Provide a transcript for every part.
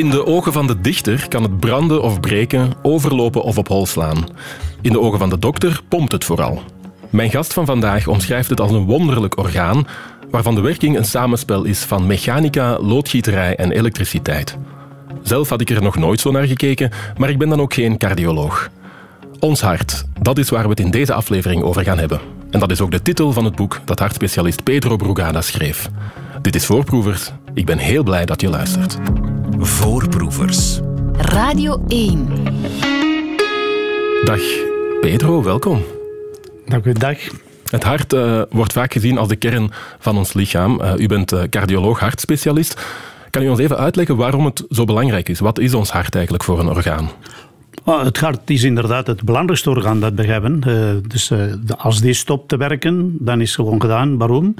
In de ogen van de dichter kan het branden of breken, overlopen of op hol slaan. In de ogen van de dokter pompt het vooral. Mijn gast van vandaag omschrijft het als een wonderlijk orgaan waarvan de werking een samenspel is van mechanica, loodgieterij en elektriciteit. Zelf had ik er nog nooit zo naar gekeken, maar ik ben dan ook geen cardioloog. Ons hart, dat is waar we het in deze aflevering over gaan hebben. En dat is ook de titel van het boek dat hartspecialist Pedro Brugada schreef. Dit is Voorproevers. Ik ben heel blij dat je luistert. Voorproevers. Radio 1. Dag Pedro, welkom. Dank u, dag. Het hart uh, wordt vaak gezien als de kern van ons lichaam. Uh, u bent uh, cardioloog, hartspecialist. Kan u ons even uitleggen waarom het zo belangrijk is? Wat is ons hart eigenlijk voor een orgaan? Oh, het hart is inderdaad het belangrijkste orgaan dat we hebben. Uh, dus uh, als die stopt te werken, dan is het gewoon gedaan. Waarom?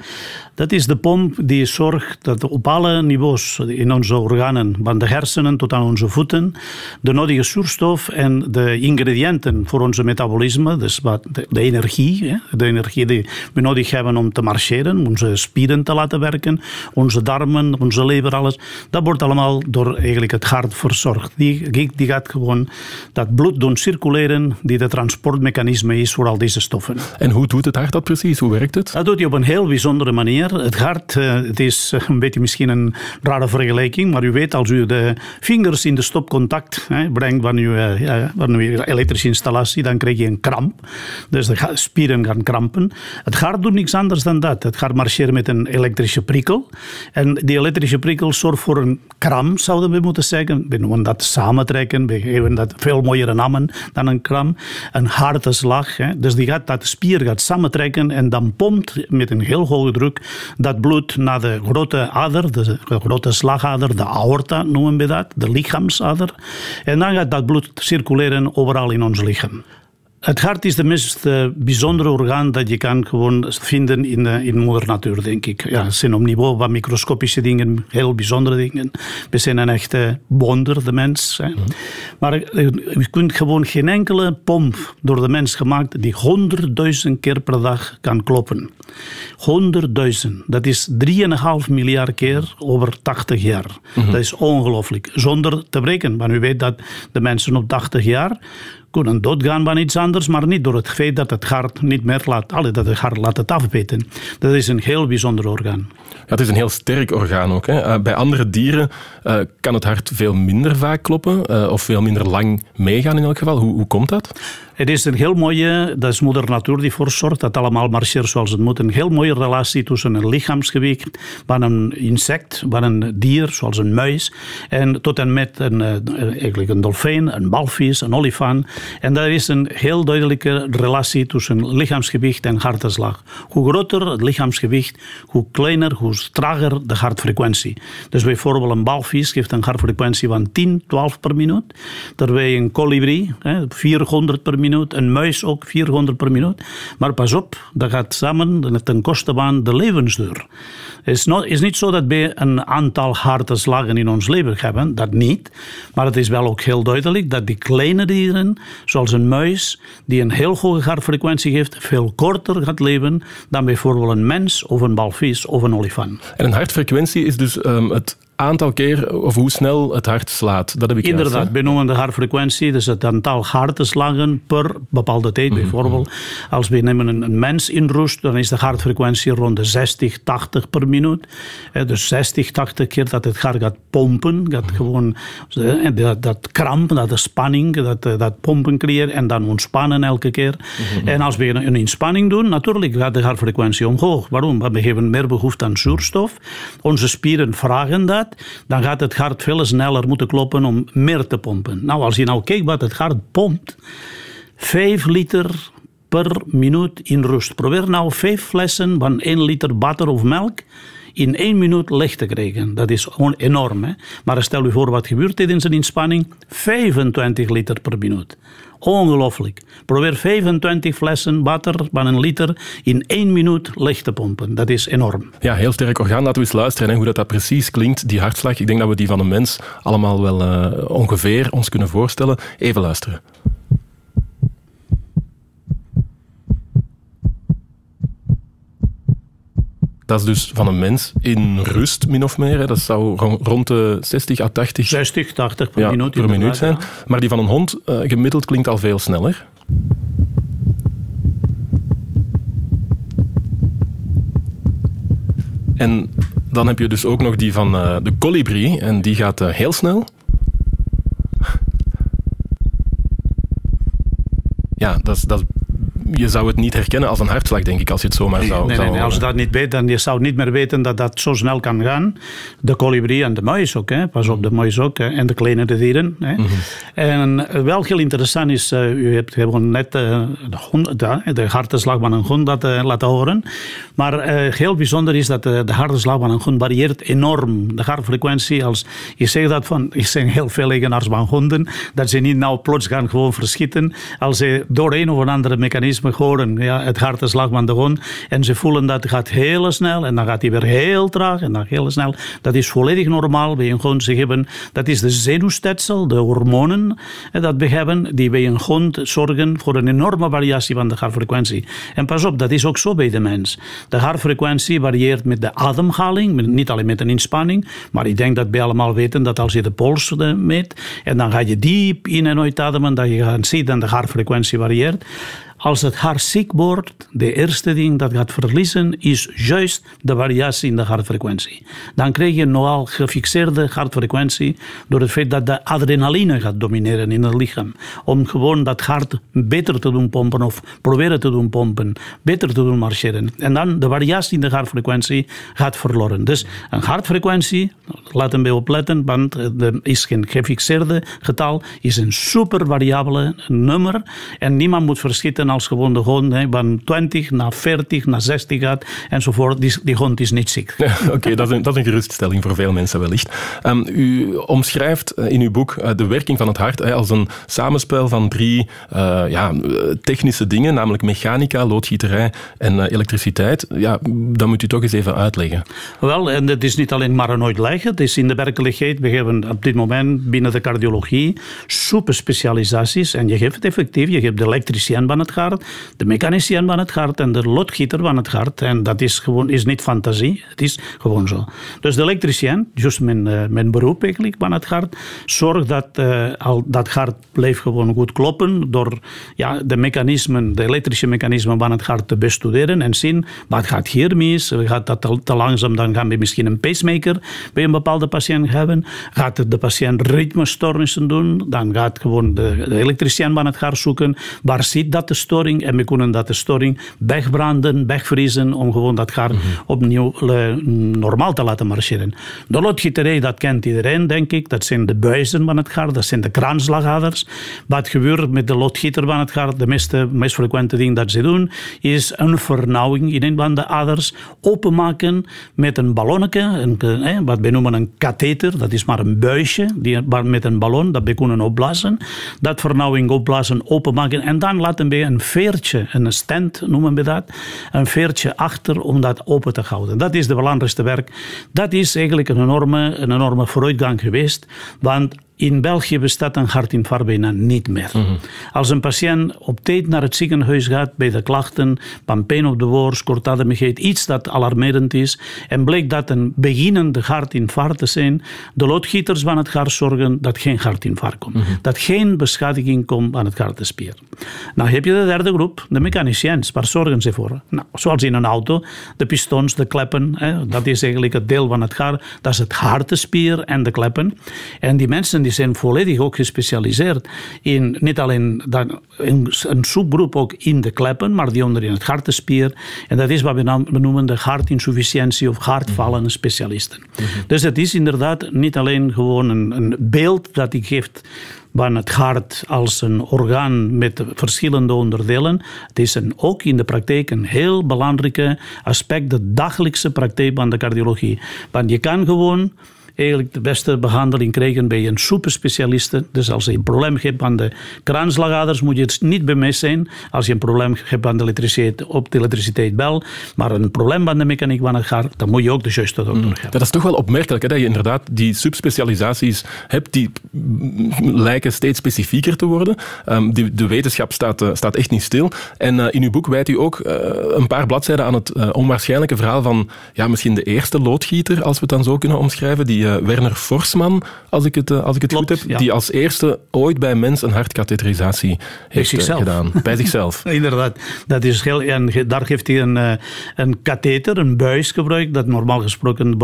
Dat is de pomp die zorgt dat op alle niveaus in onze organen, van de hersenen tot aan onze voeten, de nodige zuurstof en de ingrediënten voor onze metabolisme, dus de, energie, de energie die we nodig hebben om te marcheren, onze spieren te laten werken, onze darmen, onze lever, alles, dat wordt allemaal door eigenlijk het hart verzorgd. Die, die gaat gewoon dat bloed doen circuleren, die de transportmechanisme is voor al deze stoffen. En hoe doet het hart dat precies? Hoe werkt het? Dat doet hij op een heel bijzondere manier. Het hart, het is een beetje misschien een rare vergelijking, maar u weet als u de vingers in de stopcontact hè, brengt van uw, ja, van uw elektrische installatie, dan krijg je een kramp. Dus de spieren gaan krampen. Het hart doet niks anders dan dat. Het gaat marcheren met een elektrische prikkel. En die elektrische prikkel zorgt voor een kram, zouden we moeten zeggen. We noemen dat samentrekken, we geven dat veel mooiere namen dan een kram. Een harde slag. Hè. Dus die gaat, dat spier gaat samentrekken en dan pompt met een heel hoge druk dat bloed naar de grote ader, de grote slagader, de aorta noemen we dat, de lichaamsader. En dan gaat dat bloed circuleren overal in ons lichaam. Het hart is de meest uh, bijzondere orgaan dat je kan gewoon vinden in, uh, in moeder natuur, denk ik. Ja, het zijn op niveau van microscopische dingen, heel bijzondere dingen. We zijn een echte wonder, de mens. Hè. -hmm. Maar je kunt gewoon geen enkele pomp door de mens gemaakt die honderdduizend keer per dag kan kloppen. Honderdduizend. Dat is 3,5 miljard keer over 80 jaar. Mm -hmm. Dat is ongelooflijk. Zonder te breken. Want u weet dat de mensen op 80 jaar kunnen doodgaan van iets anders, maar niet door het feit dat het hart niet meer laat, allee, dat het hart laat het afbeten. Dat is een heel bijzonder orgaan. Ja, het is een heel sterk orgaan ook. Hè. Uh, bij andere dieren uh, kan het hart veel minder vaak kloppen uh, of veel minder lang meegaan in elk geval. Hoe, hoe komt dat? Het is een heel mooie, dat is moeder natuur die voor zorgt dat allemaal marcheert zoals het moet. Een heel mooie relatie tussen een lichaamsgewicht van een insect, van een dier zoals een muis, en tot en met een, eigenlijk een dolfijn, een walvis, een olifant. En daar is een heel duidelijke relatie tussen lichaamsgewicht en hartslag. Hoe groter het lichaamsgewicht, hoe kleiner, hoe trager de hartfrequentie. Dus bijvoorbeeld een walvis geeft een hartfrequentie van 10, 12 per minuut. Terwijl een kolibrie, 400 per minuut. Een muis ook 400 per minuut. Maar pas op, dat gaat samen ten koste van de levensduur. Het is, is niet zo dat wij een aantal harteslagen in ons leven hebben, dat niet. Maar het is wel ook heel duidelijk dat die kleine dieren, zoals een muis, die een heel hoge hartfrequentie heeft, veel korter gaat leven dan bijvoorbeeld een mens of een walvis of een olifant. En een hartfrequentie is dus um, het aantal keer of hoe snel het hart slaat. Dat heb ik Inderdaad, juist, we noemen de hartfrequentie, dus het aantal harteslagen per bepaalde tijd. Mm-hmm. Bijvoorbeeld, als we nemen een, mens in rust, dan is de hartfrequentie rond de 60, 80 per minuut. Dus 60, 80 keer dat het hart gaat pompen, gaat mm-hmm. gewoon dat, dat kramp, dat de spanning, dat, dat pompen creëren en dan ontspannen elke keer. En als we een, een inspanning doen, natuurlijk gaat de hartfrequentie omhoog. Waarom? Want we hebben meer behoefte aan zuurstof. Onze spieren vragen dat dan gaat het hart veel sneller moeten kloppen om meer te pompen. Nou, als je nou kijkt wat het hart pompt, 5 liter per minuut in rust. Probeer nou 5 flessen van 1 liter water of melk in één minuut leeg te krijgen. Dat is gewoon enorm. Hè? Maar stel u voor wat gebeurt tijdens een inspanning. 25 liter per minuut. Ongelooflijk. Probeer 25 flessen water van een liter in één minuut leeg te pompen. Dat is enorm. Ja, heel sterk orgaan. Laten we eens luisteren hè, hoe dat, dat precies klinkt, die hartslag. Ik denk dat we die van een mens allemaal wel uh, ongeveer ons kunnen voorstellen. Even luisteren. Dat is dus van een mens in rust, min of meer. Hè. Dat zou rond de 60 à 80... 60, 80 per minuut, per minuut zijn. Maar die van een hond uh, gemiddeld klinkt al veel sneller. En dan heb je dus ook nog die van uh, de colibri. En die gaat uh, heel snel. Ja, dat is, dat is je zou het niet herkennen als een hartslag, denk ik, als je het zomaar zou... Nee, nee, nee, als je dat niet weet, dan je zou niet meer weten dat dat zo snel kan gaan. De kolibrie en de muis ook, hè. pas op, de muis ook, hè. en de kleinere dieren. Hè. Mm -hmm. En wel heel interessant is, uh, u hebt gewoon net uh, de, hond, de, de hartslag van een hond dat, uh, laten horen. Maar heel bijzonder is dat de hartslag van een hond varieert enorm. De hartfrequentie, als je zegt dat van, er zijn heel veel eigenaars van honden, dat ze niet nou plots gaan gewoon verschieten. Als ze door een of andere mechanisme horen. Ja, het hartslag van de hond. En ze voelen dat het gaat heel snel. En dan gaat hij weer heel traag. En dan heel snel. Dat is volledig normaal bij een hond. Ze hebben, dat is de zenuwstelsel, de hormonen dat we hebben. Die bij een hond zorgen voor een enorme variatie van de hartfrequentie. En pas op, dat is ook zo bij de mens. De hartfrequentie varieert met de ademhaling. Niet alleen met een inspanning. Maar ik denk dat we allemaal weten dat als je de pols meet. En dan ga je diep in en uit ademen. Dat je gaat zien dat de hartfrequentie varieert. Als het hart ziek wordt, de eerste ding dat gaat verliezen is juist de variatie in de hartfrequentie. Dan krijg je nogal gefixeerde hartfrequentie door het feit dat de adrenaline gaat domineren in het lichaam. Om gewoon dat hart beter te doen pompen of proberen te doen pompen, beter te doen marcheren. En dan de variatie in de hartfrequentie gaat verloren. Dus een hartfrequentie, laten we opletten, want er is geen gefixeerde getal, is een super variabele nummer en niemand moet verschieten als gewoon de hond hè, van 20 naar 40 naar 60 gaat enzovoort. Die, die hond is niet ziek. Oké, dat, dat, is een geruststelling voor veel mensen wellicht. Um, u omschrijft eh, in uw boek uh, de werking van het hart hè, als een samenspel van drie uh, ja, technische dingen, namelijk mechanica, loodgieterij en elektriciteit. Ja, dat moet u toch eens even uitleggen. Wel, en het is niet alleen maar een uitleg. Het is in de werkelijkheid, we hebben op dit moment binnen de cardiologie super specialisaties en je geeft het effectief. Je geeft de elektricien van het hart, de mechanicien van het hart en de loodgieter van het hart. En dat is gewoon is niet fantasie, het is gewoon zo. Dus de elektricien, juist mijn, uh, mijn beroep eigenlijk van het hart, zorgt dat uh, al dat hart blijft gewoon goed kloppen door ja, de mechanismen, de elektrische mechanismen van het hart te bestuderen en zien wat gaat hier mis, gaat dat te, te langzaam, dan gaan we misschien een pacemaker bij een bepaalde patiënt hebben. Gaat de patiënt ritmestoornissen doen, dan gaat gewoon de, de elektricien van het hart zoeken, waar zit dat de storing en we kunnen dat de storing wegbranden, wegvriezen om gewoon dat gaar opnieuw uh, normaal te laten marcheren. De loodgieterij, dat kent iedereen, denk ik. Dat zijn de buizen van het gaar, dat zijn de kraanslagaders. Wat gebeurt met de loodgieter van het gaar, de meeste, meest frequente ding dat ze doen, is een vernauwing in een van de aders openmaken met een ballonnetje, eh, wat we noemen een katheter, dat is maar een buisje die, met een ballon, dat we kunnen opblazen. Dat vernauwing opblazen, openmaken en dan laten we een veertje, een stand noemen we dat, een veertje achter om dat open te houden. Dat is de belangrijkste werk. Dat is eigenlijk een enorme, een enorme vooruitgang geweest, want in België bestaat een hartinfarct bijna niet meer. Mhm. Als een patiënt op tijd naar het ziekenhuis gaat bij de klachten van pijn op de worst, kortademigheid, iets dat alarmerend is, en blijkt dat een beginnende hartinfarct te zijn, de loodgieters van het hart zorgen dat geen hartinfarct komt. Mhm. Dat geen beschadiging komt aan het hartenspier. Nou heb je de derde groep, de mechaniciëns. Waar zorgen ze voor? Nou, zoals in een auto, de pistons, de kleppen, hè, dat is eigenlijk het deel van het hart, dat is het hartenspier en de kleppen. En die mensen die die zijn volledig ook gespecialiseerd in niet alleen dat, in een subgroep ook in de kleppen, maar die onder in het hartenspier. En dat is wat we noemen de hartinsufficiëntie of hartvallen specialisten. Mhm. Dus het is inderdaad niet alleen gewoon een, een beeld dat ik geeft van het hart als een orgaan met verschillende onderdelen. Het is een, ook in de praktijk een heel belangrijk aspect, de dagelijkse praktijk van de cardiologie. Want je kan gewoon eigenlijk de beste behandeling krijgen bij een superspecialiste. Dus als je een probleem hebt aan de kraanslagaders, moet je het niet bij mij zijn. Als je een probleem hebt aan de elektriciteit, op de elektriciteit bel. Maar een probleem aan de mechaniek van het hart, dan moet je ook de juiste dokter mm. hebben. Dat is toch wel opmerkelijk, hè, dat je inderdaad die subspecialisaties hebt die lijken steeds specifieker te worden. Um, die, de wetenschap staat, uh, staat echt niet stil. En uh, in uw boek wijdt u ook uh, een paar bladzijden aan het onwaarschijnlijke verhaal van ja, misschien de eerste loodgieter, als we het dan zo kunnen omschrijven, die Werner Forsman, als ik het, als ik het goed heb, die als eerste ooit bij mens een hartkatheterisatie heeft gedaan. Bij zichzelf. Inderdaad. Dat is heel, en daar heeft hij een, een katheter, een buis gebruikt, dat normaal gesproken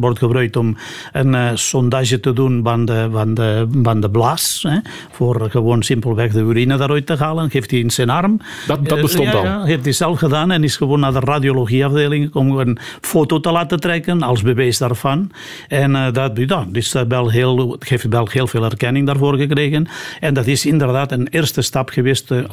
wordt gebruikt om een sondage te doen van de, van de, van de blaas. Hè, voor gewoon simpelweg de urine daaruit te halen. Geeft hij in zijn arm. Dat, dat bestond al? Ja, heeft hij zelf gedaan en is gewoon naar de radiologieafdeling om een foto te laten trekken als bewijs daarvan. En uh, dat, ja, is wel heel, heeft wel heel veel erkenning daarvoor gekregen. En dat is inderdaad een eerste stap geweest, uh,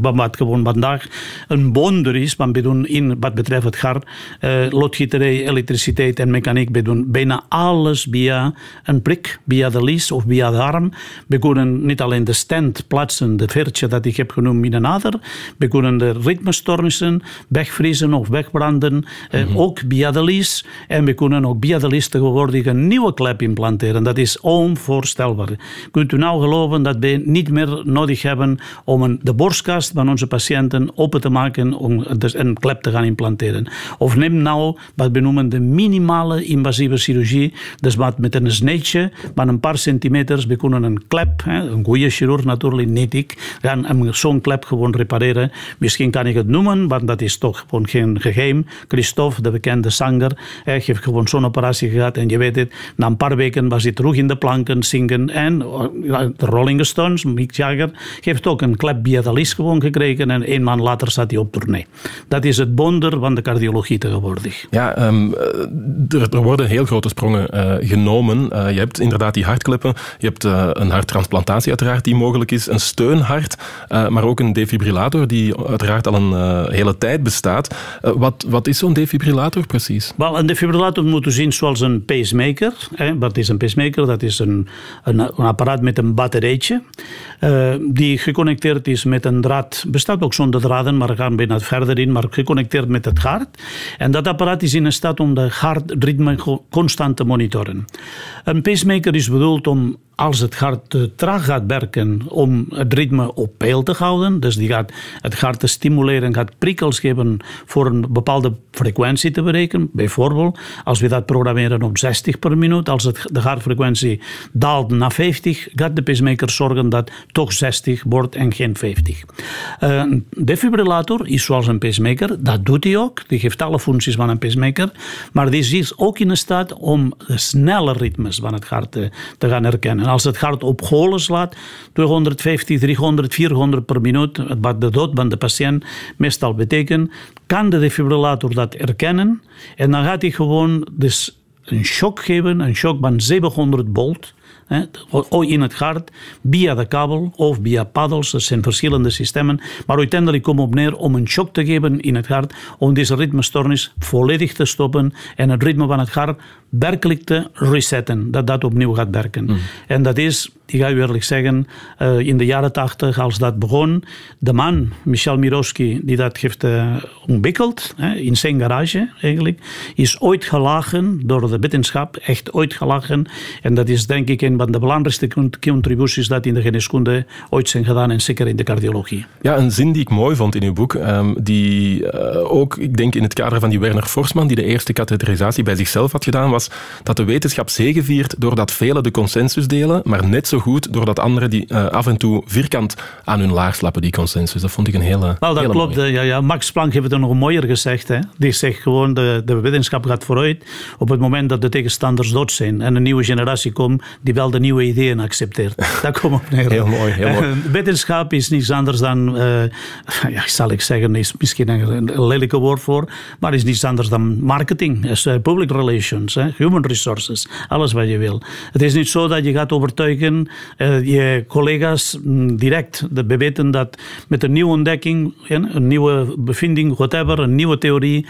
wat gewoon vandaag een wonder is. Want we doen in wat betreft het gar, uh, loodgieterij, elektriciteit en mechaniek, we doen bijna alles via een prik, via de lies of via de arm. We kunnen niet alleen de stand plaatsen, de veertje dat ik heb genoemd in een ader. We kunnen de ritmestoornissen wegvriezen of wegbranden, mm -hmm. ook via de lies. En we kunnen ook via de lies tegenwoordig een nieuwe klep implanteren. Dat is onvoorstelbaar. Kunt u nou geloven dat we niet meer nodig hebben om een, de borstkast van onze patiënten open te maken om dus een klep te gaan implanteren. Of neem nou wat we noemen de minimale invasieve chirurgie. Dus met een sneetje van een paar centimeters, we kunnen een klep, een goede chirurg natuurlijk, niet ik, gaan zo'n klep gewoon repareren. Misschien kan ik het noemen, want dat is toch gewoon geen geheim. Christophe, de bekende zanger, heeft gewoon zo'n operatie gehad en je weet het, na een paar weken was hij terug in de planken zingen en de Rolling Stones, Mick Jagger, heeft ook een klep biatalis gewoon gekregen en een maand later zat hij op tournee. Dat is het wonder van de cardiologie tegenwoordig. Ja, um, er, er, worden heel grote sprongen uh, genomen. Uh, je hebt inderdaad die hartkleppen, je hebt uh, een harttransplantatie uiteraard die mogelijk is, een steunhart, maar ook een defibrillator die uiteraard al een hele tijd bestaat. Wat, wat is zo'n defibrillator precies? Wel, een defibrillator moet u zien zoals een pacemaker. Hè. Wat is een pacemaker? Dat is een, een, apparaat met een batterijtje die geconnecteerd is met een draad. Bestaat ook zonder draden, maar we gaan bijna verder in, maar geconnecteerd met het hart. En dat apparaat is in staat om de hartritme constant te monitoren. Een pacemaker is bedoeld om als het hart te traag gaat werken om het ritme op peil te houden, dus die gaat het hart te stimuleren, gaat prikkels geven voor een bepaalde frequentie te bereiken. Bijvoorbeeld, als we dat programmeren op 60 per minuut, als het, de hartfrequentie daalt naar 50, gaat de pacemaker zorgen dat toch 60 wordt en geen 50. Een defibrillator is zoals een pacemaker, dat doet hij ook. Die geeft alle functies van een pacemaker, maar die is ook in staat om de snelle ritmes van het hart te, te gaan herkennen als het hart op holen slaat, 250, 300, 400 per minuut, wat de dood van de patiënt meestal betekent, kan de defibrillator dat erkennen? En dan gaat hij gewoon dus een shock geven, een shock van 700 volt in het hart, via de kabel of via paddels. Dat zijn verschillende systemen. Maar uiteindelijk komt op neer om een shock te geven in het hart, om deze ritmestoornis volledig te stoppen en het ritme van het hart werkelijk te resetten, dat dat opnieuw gaat werken. Mm. En dat is ik ga u eerlijk zeggen, uh, in de jaren tachtig, als dat begon, de man, Michel Miroski, die dat heeft uh, ontwikkeld, hè, in zijn garage eigenlijk, is ooit gelachen door de wetenschap, echt ooit gelachen. En dat is denk ik een van de belangrijkste contributies dat in de geneeskunde ooit zijn gedaan en zeker in de cardiologie. Ja, een zin die ik mooi vond in uw boek, um, die uh, ook, ik denk in het kader van die Werner Forsman, die de eerste katheterisatie bij zichzelf had gedaan, was dat de wetenschap zegeviert doordat velen de consensus delen, maar net zo goed doordat anderen die uh, af en toe vierkant aan hun laag slappen, die consensus. Dat vond ik een hele. Nou, dat klopt. Ja, ja. Max Planck heeft het nog mooier gezegd. Hè. Die zegt gewoon: de, de wetenschap gaat vooruit op het moment dat de tegenstanders dood zijn en een nieuwe generatie komt die wel de nieuwe ideeën accepteert. Dat komt op neer. Heel mooi. Heel mooi. wetenschap is niets anders dan, uh, ja, zal ik zeggen, is misschien een, lelijke woord voor, maar is niets anders dan marketing, is, uh, public relations, human resources, alles wat je wil. Het is niet zo dat je gaat overtuigen uh, je collega's mm, direct. We weten dat met een nieuwe ontdekking, een nieuwe bevinding, whatever, een nieuwe theorie,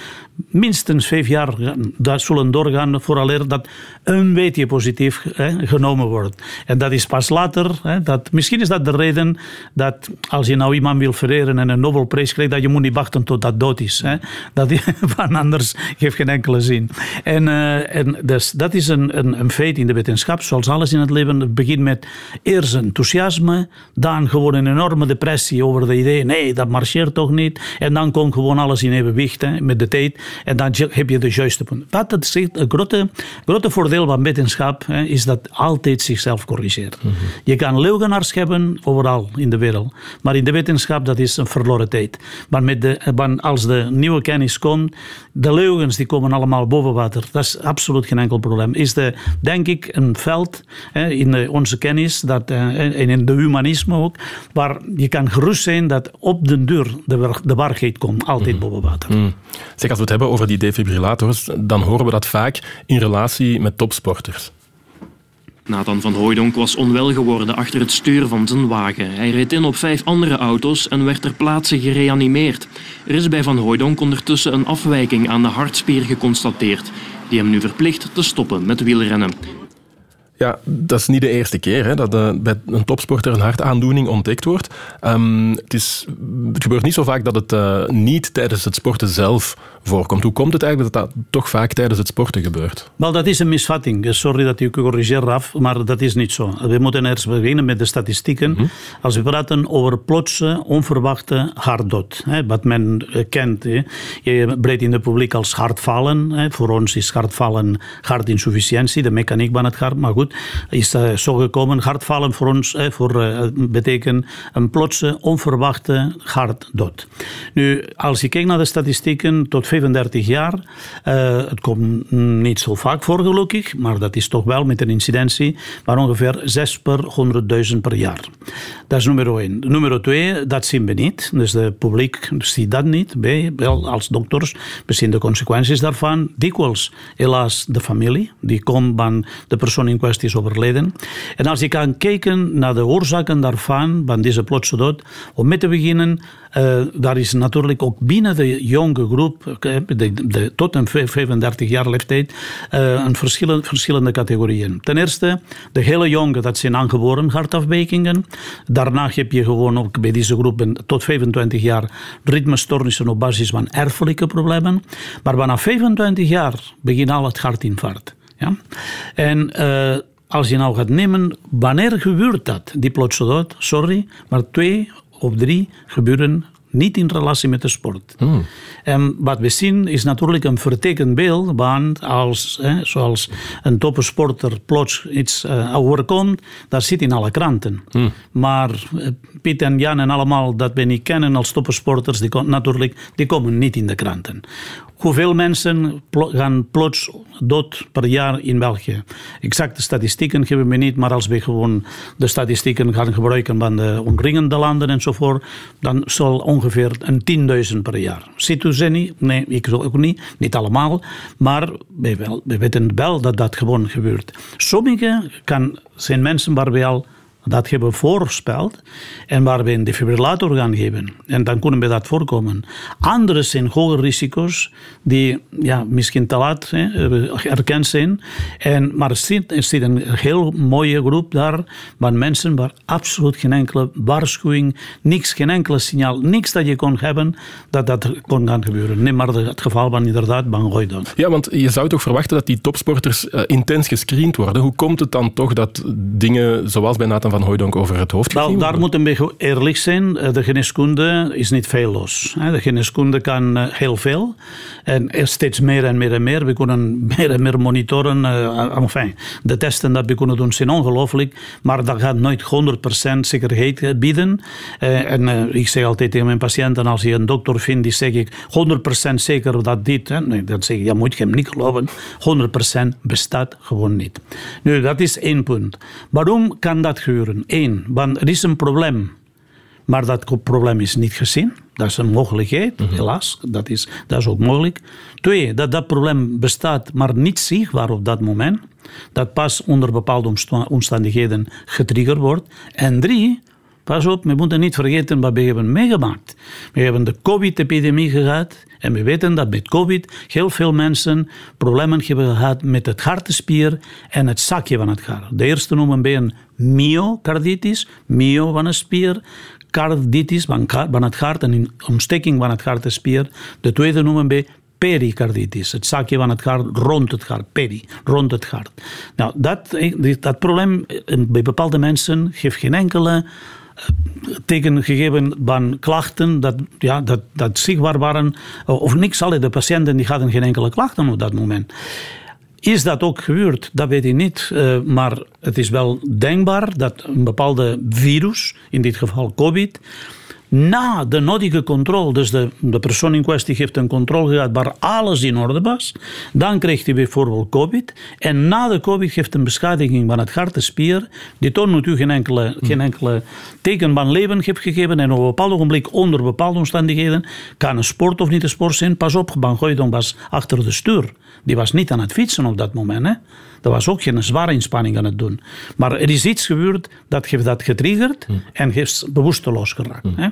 minstens vijf jaar dat zullen doorgaan vooraleer dat een beetje positief hè, genomen wordt. En dat is pas later, hè, dat, misschien is dat de reden dat als je nou iemand wil vereren en een Nobelprijs krijgt, dat je moet niet wachten tot dat dood is. Hè. Dat, van anders geeft geen enkele zin. En, uh, en dus, dat is een, een, een feit in de wetenschap, zoals alles in het leven. Het begint met eerst enthousiasme, dan gewoon een enorme depressie over de idee, nee, dat marcheert toch niet. En dan komt gewoon alles in evenwicht hè, met de tijd. En dan heb je de juiste punten. Wat het, het grote, grote voordeel van wetenschap hè, is dat altijd zichzelf corrigeert. Mm Je kan leugenaars hebben overal in de wereld. Maar in de wetenschap, dat is een verloren tijd. Maar met de, als de nieuwe kennis komt, de leugens die komen allemaal boven water. Dat is absoluut geen enkel probleem. Is de, denk ik een veld hè, in onze kennis dat, eh, en in de humanisme ook, waar je kan gerust zijn dat op de deur de, de waarheid komt, altijd mm boven water. Mm. Zeg, als we het hebben over die defibrillators, dan horen we dat vaak in relatie met topsporters. Nathan van Hooydonk was onwel geworden achter het stuur van zijn wagen. Hij reed in op vijf andere auto's en werd ter plaatse gereanimeerd. Er is bij Van Hooydonk ondertussen een afwijking aan de hartspier geconstateerd, die hem nu verplicht te stoppen met wielrennen. Ja, dat is niet de eerste keer hè, dat uh, bij een topsporter een hartaandoening ontdekt wordt. Um, het, is, het gebeurt niet zo vaak dat het uh, niet tijdens het sporten zelf voorkomt. Hoe komt het eigenlijk dat dat toch vaak tijdens het sporten gebeurt? Wel, dat is een misvatting. Sorry dat ik u corrigeer, Raf, maar dat is niet zo. We moeten eerst beginnen met de statistieken. Mm -hmm. Als we praten over plotse, onverwachte hartdood, hè, wat men uh, kent. Hè. Je breedt in het publiek als hartvallen. Hè. Voor ons is hartvallen hartinsufficiëntie, de mechaniek van het hart. Maar goed, is zo gekomen. Hartvallen voor ons hè, voor, uh, betekent een plotse, onverwachte hartdood. Nu, als je kijkt naar de statistieken, tot 35 jaar, uh, het komt niet zo vaak voor gelukkig, maar dat is toch wel met een incidentie van ongeveer 6 per 100.000 per jaar. Dat is nummer 1. Nummer 2, dat zien we niet. Dus het publiek ziet dat niet. Wij, wel als dokters, we zien de consequenties daarvan. Dikwijls, helaas, de familie, die komt van de persoon in kwestie is overleden. En als je kan kijken naar de oorzaken daarvan, van deze plotse dood, om mee te beginnen, uh, daar is natuurlijk ook binnen de jonge groep, de, tot een 35 jaar leeftijd, uh, een verschillende, verschillende categorieën. Ten eerste, de hele jonge, dat zijn aangeboren hartafwijkingen. Daarna heb je gewoon ook bij deze groep tot 25 jaar ritmestoornissen op basis van erfelijke problemen. Maar vanaf 25 jaar begint al het hartinfarct. Ja? En uh, als je nou gaat nemen, wanneer gebeurt dat, die plotse dood? Sorry, maar twee of drie gebeuren niet in relatie met de sport. Hmm. En wat we zien is natuurlijk een vertekend beeld, want als, hè, zoals een topsporter plots iets uh, overkomt, dat zit in alle kranten. Hmm. Maar uh, Piet en Jan en allemaal dat we niet kennen als topsporters, die, natuurlijk, die komen niet in de kranten. Hoeveel mensen gaan plots dood per jaar in België? Exacte statistieken hebben we niet, maar als we gewoon de statistieken gaan gebruiken van de omringende landen enzovoort, dan zal ongeveer een 10.000 per jaar. Ziet u ze niet? Nee, ik ook niet. Niet allemaal. Maar we, weten wel dat dat gewoon gebeurt. Sommige kan, zijn mensen waar we al dat hebben we voorspeld en waar we een defibrillator gaan geven. En dan kunnen we dat voorkomen. Andere zijn hoge risico's die ja, misschien te laat erkend zijn. En, maar er zit, een heel mooie groep daar van mensen waar absoluut geen enkele waarschuwing, niks, geen enkele signaal, niks dat je kon hebben dat dat kon gaan gebeuren. Nee, maar het geval van inderdaad van dan. Ja, want je zou toch verwachten dat die topsporters uh, intens gescreend worden. Hoe komt het dan toch dat dingen zoals bij Nathan van Hooydonk over het hoofd Wel, daar moeten we eerlijk zijn. Eh, de geneeskunde is niet veel los. De geneeskunde kan eh, heel veel. En steeds meer en meer en meer. We kunnen meer en meer monitoren. Eh, enfin, de testen dat we kunnen doen zijn ongelooflijk. Maar dat gaat nooit 100% zekerheid bieden. En ik zeg altijd tegen mijn patiënten, als je een dokter vindt die zeg ik 100% zeker dat dit... Nee, dan zeg ik, ja moet je hem niet geloven. 100% bestaat gewoon niet. Nu, dat is één punt. Waarom kan dat gebeuren? Eén, want er is een probleem. Maar dat probleem is niet gezien. Dat is een mogelijkheid, mhm. helaas. Dat is, dat is ook mogelijk. Twee, dat dat probleem bestaat, maar niet zichtbaar op dat moment. Dat pas onder bepaalde omstandigheden getriggerd wordt. En drie, pas op, we moeten niet vergeten wat we hebben meegemaakt. We hebben de COVID-epidemie gehad. En we weten dat met COVID heel veel mensen problemen hebben gehad met het hartespier en het zakje van het hart. De eerste noemen we een myocarditis, myo van een spier, carditis van het hart, een ontsteking van het hartespier. De tweede noemen we pericarditis, het zakje van het hart rond het hart, peri, rond het hart. Nou, dat, dat probleem bij bepaalde mensen geeft geen enkele tegengegeven van klachten dat, ja, dat, dat zichtbaar waren, of niks, alle de patiënten die hadden geen enkele klachten op dat moment. Is dat ook gebeurd? Dat weet ik niet. Uh, maar het is wel denkbaar dat een bepaalde virus, in dit geval COVID, na de nodige controle, dus de, de persoon in kwestie heeft een controle gehad waar alles in orde was, dan krijgt hij bijvoorbeeld COVID. En na de COVID heeft een beschadiging van het hartespier, die toont natuurlijk geen enkele, geen enkele teken van leven heeft gegeven. En op een bepaald ogenblik, onder bepaalde omstandigheden, kan een sport of niet een sport zijn. Pas op, Van Gooidon was achter de stuur. Die was niet aan het fietsen op dat moment. Hè? Dat was ook geen zware inspanning aan het doen. Maar er is iets gebeurd dat heeft dat getriggerd hm. en heeft bewusteloos geraakt. Hm. Hè?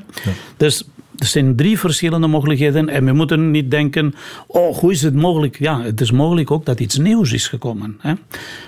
Dus er zijn drie verschillende mogelijkheden en we moeten niet denken, oh, hoe is het mogelijk? Ja, het is mogelijk ook dat iets nieuws is gekomen. Hè?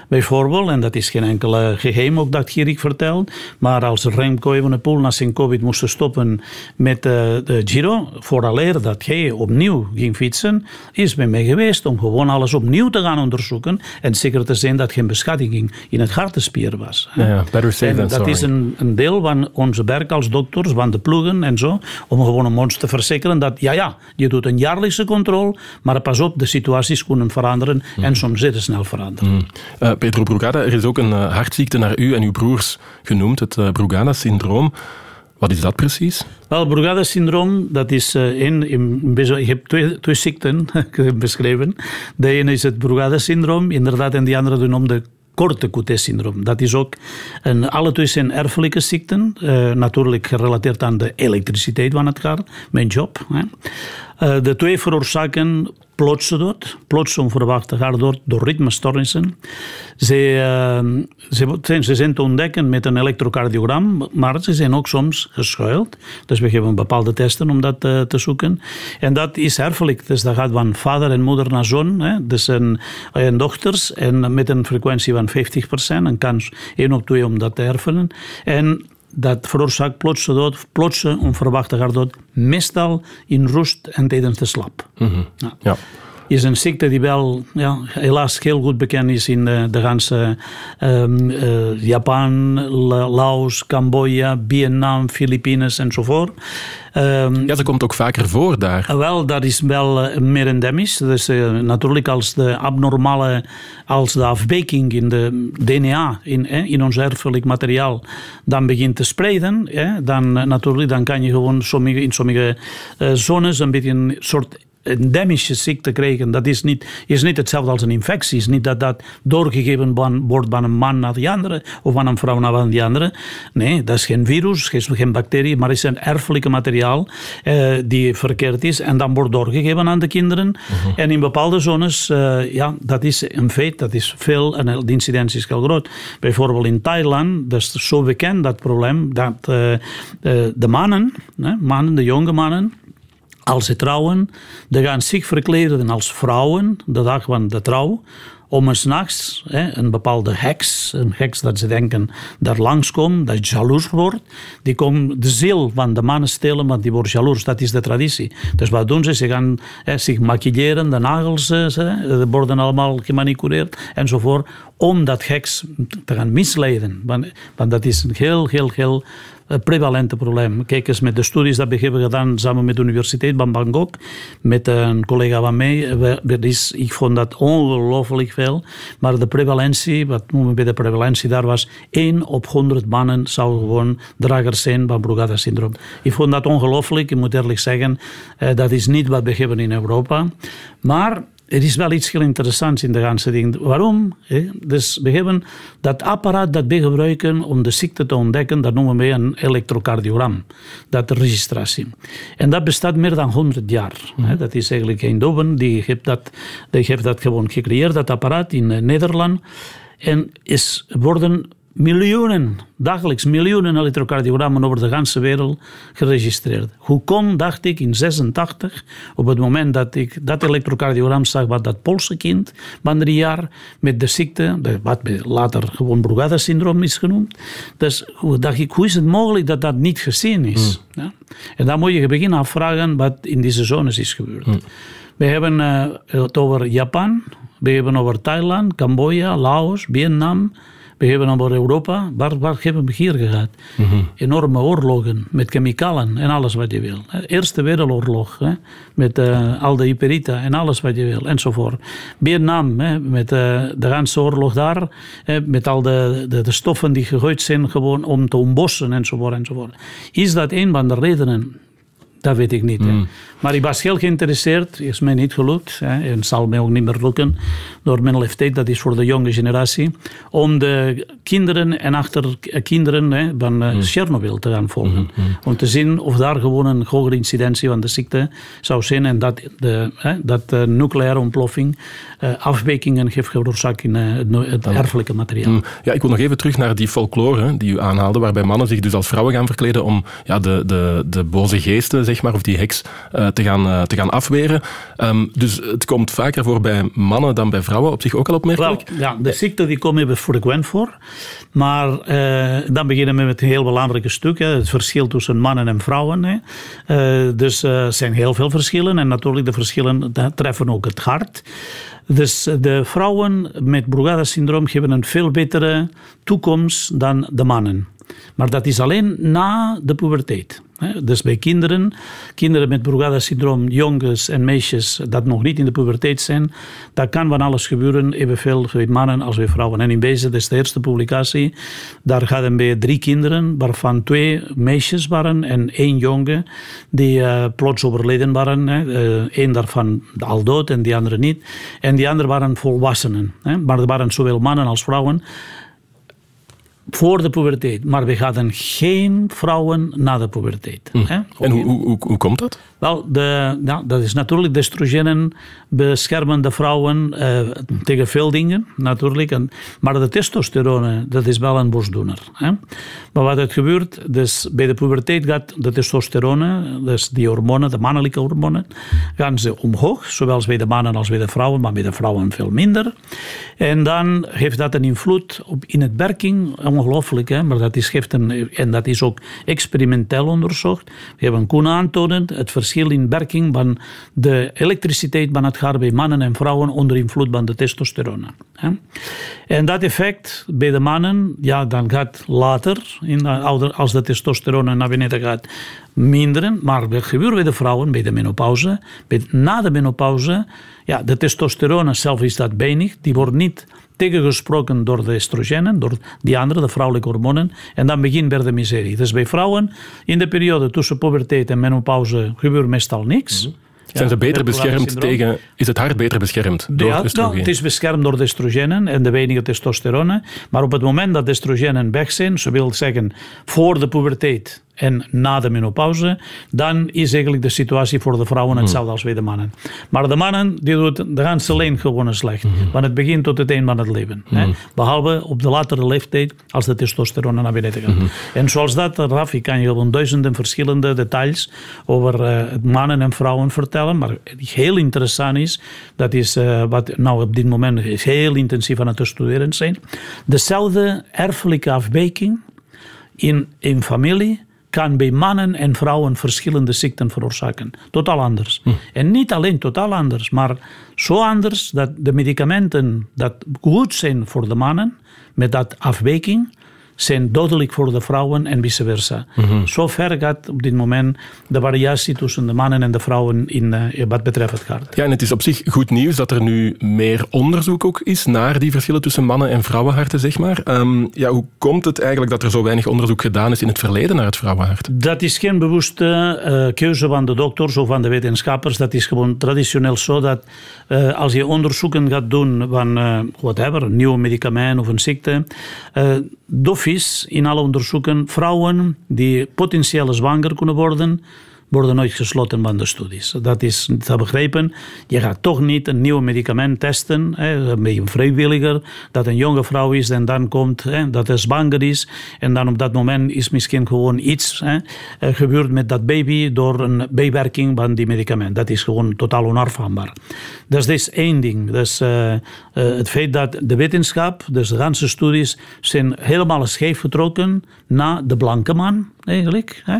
Bijvoorbeeld, en dat is geen enkele geheim ook dat Gierig vertelt, maar als Remco Evenepoel na zijn covid moest stoppen met de, eh, de Giro, vooraleer dat hij opnieuw ging fietsen, is bij mij geweest om gewoon alles opnieuw te gaan onderzoeken en zeker te zijn dat geen beschadiging in het hartespier was. Ja, ja, better safe than dat is een, een deel van onze werk als dokters, van de ploegen en zo, om gewoon om ons te verzekeren dat, ja, ja, je doet een jaarlijkse controle, maar pas op, de situaties kunnen veranderen en mm. soms zeer snel veranderen. Mm. Uh, Pedro Brugada, er is ook een uh, hartziekte naar u en uw broers genoemd, het uh, Brugada-syndroom. Wat is dat precies? Wel, Brugada-syndroom, dat is in, ik heb twee, twee ziekten beschreven. De ene is het Brugada-syndroom, inderdaad, en die andere de noemde korte syndroom Dat is ook een, alle erfelijke ziekten, uh, natuurlijk gerelateerd aan de elektriciteit van het hart, mijn job. Hè. Uh, de twee veroorzaken plotse dood, plots onverwachte hartdood door ritmestoornissen. Ze, uh, ze, ze, zijn te ontdekken met een elektrocardiogram, maar ze zijn ook soms geschuild. Dus we geven bepaalde testen om dat uh, te zoeken. En dat is erfelijk, dus dat gaat van vader en moeder naar zoon. Hè. Dus een dochters en met een frequentie van 50%, een kans 1 op 2 om dat te erfenen. En dat veroorzaakt plotse dood, plotse onverwachte hartdood, meestal in rust en tijdens de slap. Mm -hmm. ja. ja is een ziekte die wel ja, helaas heel goed bekend is in de, de ganse um, uh, Japan, Laos, Cambodja, Vietnam, Filipines enzovoort. Um, ja, ze komt ook vaker voor daar. Uh, wel, dat is wel uh, meer endemisch. Dus natuurlijk als de abnormale, als de afwijking in de DNA, in, in ons erfelijk materiaal, dan begint te spreiden, dan natuurlijk dan kan je gewoon sommige, in sommige zones een beetje een soort endemische ziekte krijgen, dat is niet, is niet hetzelfde als een infectie. Het is niet dat dat doorgegeven wordt van een man naar de andere of van een vrouw naar de andere. Nee, dat is geen virus, geen bacterie, maar het is een erfelijke materiaal eh, die verkeerd is en dan wordt doorgegeven aan de kinderen. Mhm. En in bepaalde zones, uh, ja, dat is een feit, dat is veel en de incidentie is heel groot. Bijvoorbeeld in Thailand, dat is zo bekend dat probleem, dat uh, de mannen, mannen, de jonge mannen, als ze trouwen, dan gaan zich verkleden als vrouwen, de dag van de trouw, om er s'nachts een bepaalde heks, een heks dat ze denken daar langskomt, dat jaloers wordt, die komt de ziel van de mannen stelen, want die wordt jaloers, dat is de traditie. Dus wat doen ze? Ze gaan zich maquilleren, de nagels ze, worden allemaal gemanicureerd enzovoort, om dat heks te gaan misleiden. Want, want dat is een heel, heel, heel prevalente probleem. Kijk eens met de studies die we hebben gedaan samen met de Universiteit van Bangkok, met een collega van mij. Is, ik vond dat ongelooflijk veel. Maar de prevalentie, wat noemen we bij de prevalentie, daar was 1 op 100 mannen zou gewoon dragers zijn van Brugada-syndroom. Ik vond dat ongelooflijk, ik moet eerlijk zeggen. Eh, dat is niet wat we hebben in Europa. Maar er is wel iets heel interessants in de hele ding. Waarom? Dus we hebben dat apparaat dat we gebruiken om de ziekte te ontdekken, dat noemen we een elektrocardiogram, dat registratie. En dat bestaat meer dan 100 jaar. Mhm. Dat is eigenlijk geen doven, die heeft dat, die heeft dat gewoon gecreëerd, dat apparaat in eh, Nederland. En is worden miljoenen, dagelijks miljoenen elektrocardiogrammen over de hele wereld geregistreerd. Hoe kon, dacht ik, in 86, op het moment dat ik dat elektrocardiogram zag, wat dat Poolse kind van drie jaar met de ziekte, wat later gewoon Brugada-syndroom is genoemd. Dus dacht ik, hoe is het mogelijk dat dat niet gezien is? Hmm. Ja? En dan moet je beginnen afvragen wat in deze zones is gebeurd. Hmm. We hebben uh, het over Japan, we hebben over Thailand, Cambodja, Laos, Vietnam, we hebben over Europa. Waar, waar hebben we hier gehad? Mm Enorme oorlogen met chemicalen en alles wat je wil. Eerste Wereldoorlog hè, met uh, al de hyperita en alles wat je wil enzovoort. Vietnam hè, met uh, de hele oorlog daar, hè, met al de, de, de, stoffen die gegooid zijn gewoon om te ontbossen enzovoort enzovoort. Is dat een van de redenen dat weet ik niet. Mm. Maar ik was heel geïnteresseerd. Is mij niet gelukt. Hè, en zal mij ook niet meer lukken. Door mijn leeftijd, dat is voor de jonge generatie. Om de kinderen en achterkinderen hè, van uh, Chernobyl te gaan volgen. Mm-hmm. Om te zien of daar gewoon een hogere incidentie van de ziekte zou zijn. En dat de, hè, dat de nucleaire ontploffing uh, afwijkingen heeft veroorzaakt in uh, het, erfelijke materiaal. Ja, ik wil nog even terug naar die folklore die u aanhaalde. Waarbij mannen zich dus als vrouwen gaan verkleden om ja, de, de, de boze geesten maar, of die heks uh, te, gaan, uh, te gaan afweren. Um, dus het komt vaker voor bij mannen dan bij vrouwen, op zich ook al opmerkelijk. Ja, de ziekte die komt even frequent voor. Maar uh, dan beginnen we met een heel belangrijke stuk, hè, het verschil tussen mannen en vrouwen. Hè. dus er zijn heel veel verschillen en natuurlijk de verschillen treffen ook het hart. Dus de vrouwen met Brugada-syndroom hebben een veel betere toekomst dan de mannen. Maar dat is alleen na de puberteit. Dus bij kinderen, kinderen met Brugada-syndroom, jongens en meisjes dat nog niet in de puberteit zijn, dat kan van alles gebeuren, evenveel bij mannen als bij vrouwen. En in deze, dat is de eerste publicatie, daar gaan bij drie kinderen, waarvan twee meisjes waren en één jongen, die uh, plots overleden waren. Eén uh, daarvan al dood en die andere niet. En die anderen waren volwassenen. Hè. Maar er waren zowel mannen als vrouwen voor de puberteit. Maar we hadden geen vrouwen na de puberteit. Hm. En hoe, hoe, hoe, komt dat? Wel, de, nou, dat is natuurlijk de estrogenen beschermen de vrouwen uh, tegen veel dingen, natuurlijk. En, maar de testosterone, dat is wel een borstdoener. Hè? Maar wat er gebeurt, dus bij de puberteit gaat de testosterone, dus die hormonen, de mannelijke hormonen, gaan ze omhoog, zowel bij de mannen als bij de vrouwen, maar bij de vrouwen veel minder. En dan heeft dat een invloed op in het werking, ongelooflijk, hè? maar dat is, geeft en dat is ook experimenteel onderzocht. We hebben kunnen aantonen het verschil in werking van de elektriciteit van het gaat bij mannen en vrouwen onder invloed van de testosterone. En dat effect bij de mannen, ja, dan gaat later, in als de testosterone naar beneden gaat, minderen. Maar wat gebeurt bij de vrouwen, bij de menopauze? na de menopauze, ja, de testosterone zelf is dat weinig. Die wordt niet tegengesproken door de estrogenen, door die andere, de vrouwelijke hormonen. En dan begint weer de miserie. Dus bij vrouwen, in de periode tussen puberteit en menopauze, gebeurt meestal niks. Mhm. Zijn ze beter beschermd tegen... Is het hart beter beschermd door ja, nou, het is beschermd door de estrogenen en de weinige testosterone. Maar op het moment dat de estrogenen weg zijn, zo wil zeggen voor de puberteit en na de menopauze, dan is eigenlijk de situatie voor de vrouwen hmm. hetzelfde als bij de mannen. Maar de mannen, die doen de hele lijn gewoon slecht. Mm. Van het begin tot het eind van het leven. Hè? Hmm. Behalve op de latere leeftijd, als de testosterone naar beneden gaat. Hmm. En zoals dat, Rafi, kan je gewoon duizenden verschillende details over uh, mannen en vrouwen vertellen. Maar heel interessant is, dat is uh, wat nou op dit moment heel intensief aan het studeren zijn. Dezelfde erfelijke afwijking in een familie kan bij mannen en vrouwen verschillende ziekten veroorzaken. Totaal anders. Hm. En niet alleen totaal anders, maar zo anders dat de medicamenten dat goed zijn voor de mannen, met dat afwijking, zijn dodelijk voor de vrouwen en vice versa. Mm Zo ver gaat op dit moment de variatie tussen de mannen en de vrouwen in, uh, wat betreft het hart. Ja, en het is op zich goed nieuws dat er nu meer onderzoek ook is naar die verschillen tussen mannen- en vrouwenharten, zeg maar. Um, ja, hoe komt het eigenlijk dat er zo weinig onderzoek gedaan is in het verleden naar het vrouwenhart? Dat is geen bewuste uh, keuze van de dokters of van de wetenschappers. Dat is gewoon traditioneel zo dat uh, als je onderzoeken gaat doen van whatever, een nieuw medicament of een ziekte, dof in alle onderzoeken vrouwen die potentieel zwanger kunnen worden, worden nooit gesloten van de studies. Dat is te begrijpen. Je gaat toch niet een nieuw medicament testen hè, een vrijwilliger, dat een jonge vrouw is en dan komt dat hij zwanger is. En dan op dat moment is misschien gewoon iets hè, eh, gebeurd met dat baby door een bijwerking van die medicament. Dat is gewoon totaal onaanvaardbaar. Dus dat is één ding. Dus uh, uh, het feit dat de wetenschap, dus de ganse studies, zijn helemaal scheef getrokken naar de blanke man, eigenlijk. Hè.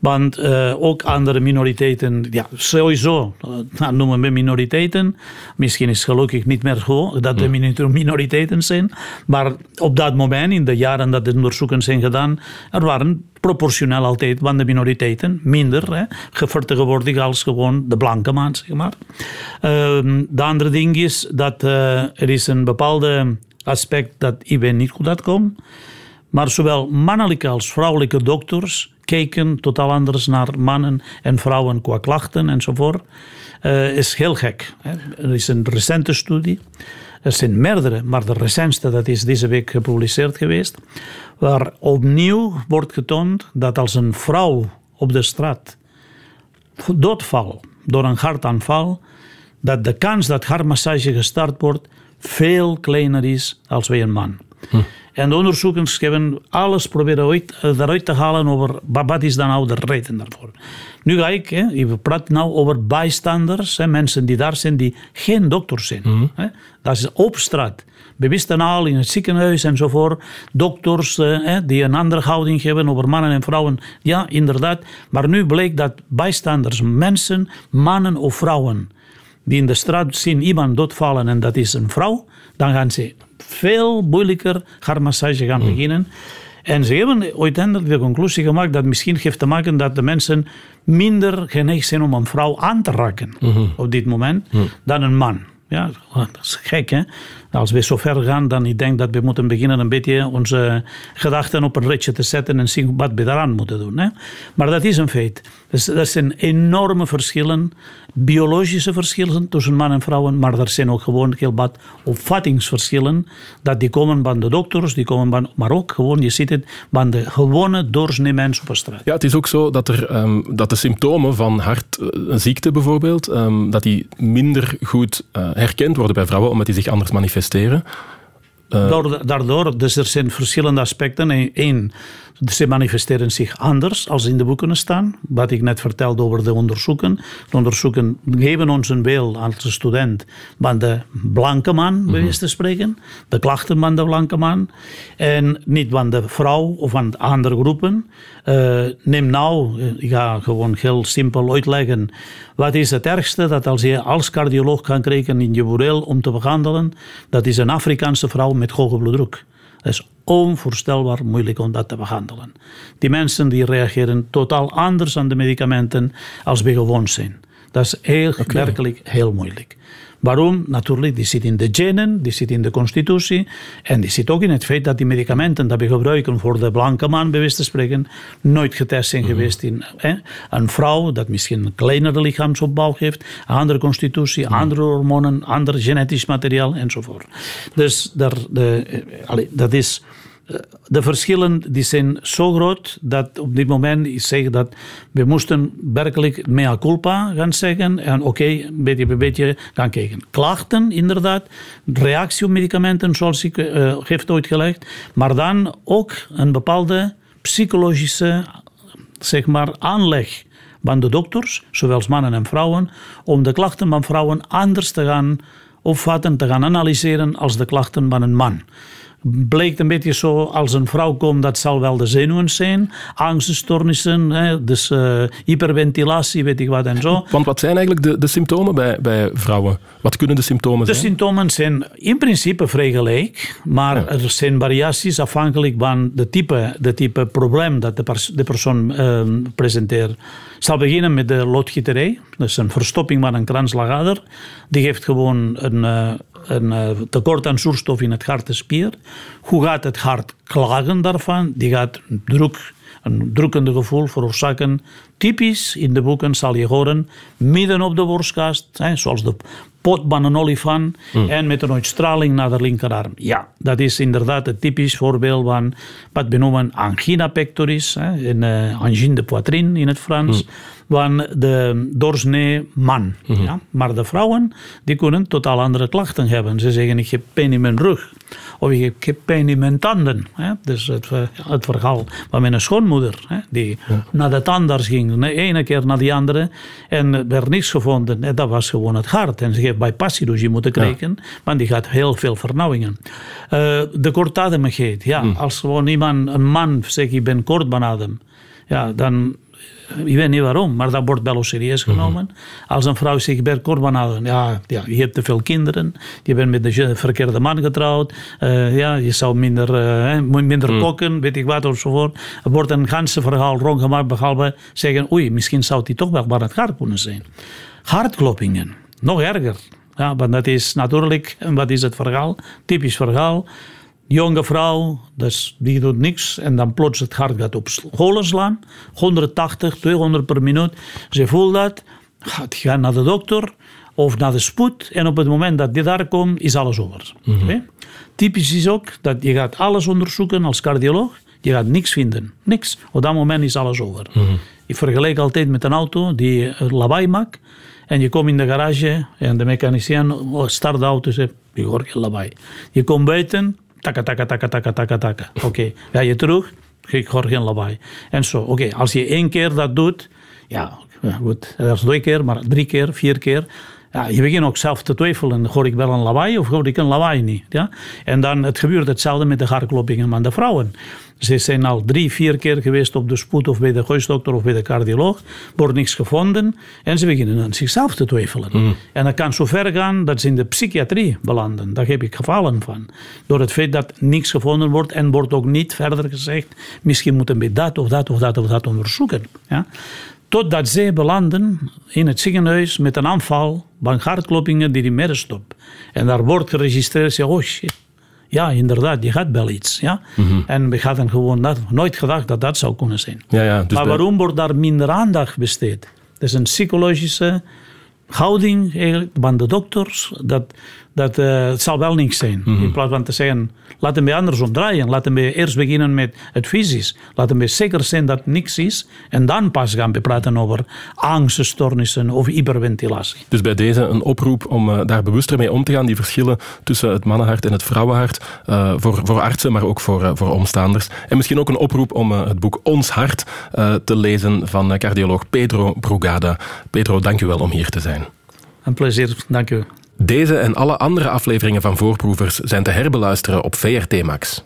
Want uh, ook andere minoriteiten, ja, sowieso, uh, noemen we minoriteiten. Misschien is het gelukkig niet meer zo dat de minoriteiten zijn. Maar op dat moment, in de jaren dat de onderzoeken zijn gedaan, er waren proportioneel altijd van de minoriteiten minder hè, vertegenwoordigd als gewoon de blanke man, zeg maar. Uh, de andere ding is dat er is een bepaalde aspect dat ik niet goed uitkom. Maar zowel mannelijke als vrouwelijke dokters kijken totaal anders naar mannen en vrouwen qua klachten enzovoort. Uh, is heel gek. Er is een recente studie. Er zijn meerdere, maar de recentste dat is deze week gepubliceerd geweest. Waar opnieuw wordt getoond dat als een vrouw op de straat doodvalt door een hartaanval, dat de kans dat hartmassage gestart wordt veel kleiner is als bij een man. Hm. En de onderzoekers hebben alles proberen uit, eruit te halen over wat is dan nou de reden daarvoor. Nu ga ik, hè, ik praat nou over bijstanders, hè, mensen die daar zijn die geen dokter zijn. Mm. Hè. Dat is op straat. Bewisten al in het ziekenhuis enzovoort. Dokters hè, die een andere houding hebben over mannen en vrouwen. Ja, inderdaad. Maar nu bleek dat bijstanders, mensen, mannen of vrouwen, die in de straat zien iemand doodvallen en dat is een vrouw, dan gaan ze veel moeilijker hartmassage gaan beginnen. En ze hebben uiteindelijk de conclusie gemaakt dat misschien heeft te maken dat de mensen minder geneigd zijn om een vrouw aan te raken op dit moment dan een man. Ja, dat is gek hè. Als we zo ver gaan, dan ik denk dat we moeten beginnen een beetje onze gedachten op een ritje te zetten en zien wat we daaraan moeten doen. Hè? Maar dat is een feit. Dus er zijn enorme verschillen, biologische verschillen tussen man en vrouwen, maar er zijn ook gewoon heel wat opvattingsverschillen. Dat die komen van de dokters, die komen van, maar ook gewoon, je ziet het, van de gewone doorsnee mens op de straat. Ja, het is ook zo dat, er, um, dat de symptomen van hartziekte bijvoorbeeld, um, dat die minder goed uh, herkend worden bij vrouwen, omdat die zich anders manifesteren. Uh, Daardoor, dus er zijn verschillende aspecten. Eén, ze manifesteren zich anders als in de boeken staan. Wat ik net vertelde over de onderzoeken. De onderzoeken geven ons een beeld als student van de blanke man, bij wijze te spreken. De klachten van de blanke man. En niet van de vrouw of van andere groepen. Uh, neem nou, ik ga gewoon heel simpel uitleggen. Wat is het ergste dat als je als cardioloog kan krijgen in je bureel om te behandelen? Dat is een Afrikaanse vrouw met hoge bloeddruk. Dat is onvoorstelbaar moeilijk om dat te behandelen. Die mensen die reageren totaal anders aan de medicamenten als we gewoon zijn. Dat is heel, okay. werkelijk heel moeilijk. Waarom? Natuurlijk, die zit in de genen, die zit in de constitutie en die zit ook in het feit dat die medicamenten die we gebruiken voor de blanke man, bij te spreken, nooit getest zijn geweest in hè? een vrouw dat misschien een kleinere lichaamsopbouw heeft, een andere constitutie, andere hormonen, ander genetisch materiaal enzovoort. Dus daar, de, allee, dat is de verschillen die zijn zo groot dat op dit moment ik zeg dat we moesten werkelijk mea culpa gaan zeggen en oké, beetje bij beetje gaan kijken. Klachten inderdaad, reactie op medicamenten zoals ik uh, heeft uitgelegd, maar dan ook een bepaalde psychologische zeg maar, aanleg van de dokters, zowel mannen en vrouwen, om de klachten van vrouwen anders te gaan opvatten, te gaan analyseren als de klachten van een man bleek een beetje zo, als een vrouw komt, dat zal wel de zenuwen zijn. Angststoornissen, hè, dus uh, hyperventilatie, weet ik wat en zo. Want wat zijn eigenlijk de, de symptomen bij, bij vrouwen? Wat kunnen de symptomen zijn? De symptomen zijn in principe vrij gelijk, maar ja. er zijn variaties afhankelijk van de type, de type probleem dat de, pers de persoon uh, presenteert. Ik zal beginnen met de loodgieterij. Is een verstopping van een kransslagader. Die heeft gewoon een, uh, een tekort aan zuurstof in het hartespier. Hoe gaat het hart klagen daarvan? Die gaat druk, een drukkende gevoel veroorzaken. Typisch in de boeken zal je horen midden op de borstkast, hè, zoals de pot van een olifant en met een uitstraling naar de linkerarm. Ja, dat is inderdaad het typisch voorbeeld van wat we noemen angina pectoris, hè, een uh, angine de poitrine in het Frans, van de doorsnee man. ja? Maar de vrouwen die kunnen totaal andere klachten hebben. Ze zeggen ik heb pijn in mijn rug of ik heb pijn in mijn tanden. Hè? Dus het, het verhaal van mijn schoonmoeder, hè? die naar de tandarts ging, de ene keer naar die andere en er werd niks gevonden. Dat was gewoon het hart. En ze heeft bypasschirurgie moeten krijgen, want die gaat heel veel vernauwingen. Uh, de kortademigheid, ja, als gewoon iemand, een man zegt ik ben kortbanadem, ja, dan ik weet niet waarom, maar dat wordt wel serieus genomen. Als een vrouw zich bij korban ja, ja, je hebt te veel kinderen, je bent met de verkeerde man getrouwd, uh, ja, je zou minder, uh, minder mm. koken, weet ik wat enzovoort. Er wordt een ganse verhaal rondgemaakt, behalve zeggen, oei, misschien zou die toch wel waar het hart kunnen zijn. Hartkloppingen, nog erger. Ja, want dat is natuurlijk, wat is het verhaal? Typisch verhaal jonge vrouw, dus die doet niks en dan plots het hart gaat op scholen slaan. 180, 200 per minuut. Ze voelt dat, gaat gaan naar de dokter of naar de spoed en op het moment dat die daar komt, is alles over. Mhm. Typisch is ook dat je gaat alles onderzoeken als cardioloog, je gaat niks vinden. Niks. Op dat moment is alles over. Mm Ik vergelijk altijd met een auto die lawaai maakt en je komt in de garage en de mechanicien start de auto en zegt, je hoort geen lawaai. Je komt buiten, taka, taka, taka, taka, taka, taka. Oké, okay. ga je terug, ik hoor geen lawaai. En zo, oké, als je één keer dat doet, ja, goed, dat is twee keer, maar drie keer, vier keer, ja, je begint ook zelf te twijfelen. Hoor ik wel een lawaai of hoor ik een lawaai niet? Ja? En dan het gebeurt hetzelfde met de hartkloppingen van de vrouwen. Ze zijn al drie, vier keer geweest op de spoed of bij de huisdokter of bij de cardioloog. Wordt niks gevonden en ze beginnen aan zichzelf te twijfelen. Mm. En dat kan zo ver gaan dat ze in de psychiatrie belanden. Daar heb ik gevallen van. Door het feit dat niks gevonden wordt en wordt ook niet verder gezegd. Misschien moeten we dat of dat of dat of dat onderzoeken. Ja? Totdat zij belanden in het ziekenhuis met een aanval van hartkloppingen die die midden stopt. En daar wordt geregistreerd, oh shit. Ja, inderdaad, je gaat wel iets. Ja? Mhm. En we hadden gewoon nooit gedacht dat dat zou kunnen zijn. Ja, ja, dus maar waarom wordt daar minder aandacht besteed? Dat is een psychologische houding van de dokters. Dat dat uh, het zal wel niks zijn. Mm -hmm. In plaats van te zeggen, laten we andersom draaien. Laten we eerst beginnen met het fysisch. Laten we zeker zijn dat niks is. En dan pas gaan we praten over angststoornissen of hyperventilatie. Dus bij deze een oproep om uh, daar bewuster mee om te gaan. Die verschillen tussen het mannenhart en het vrouwenhart. Uh, voor, voor artsen, maar ook voor, voor omstaanders. En misschien ook een oproep om het boek Ons Hart te lezen van cardioloog Pedro Brugada. Pedro, dank u wel om hier te zijn. Een plezier, dank u. Deze en alle andere afleveringen van Voorproevers zijn te herbeluisteren op VRT Max.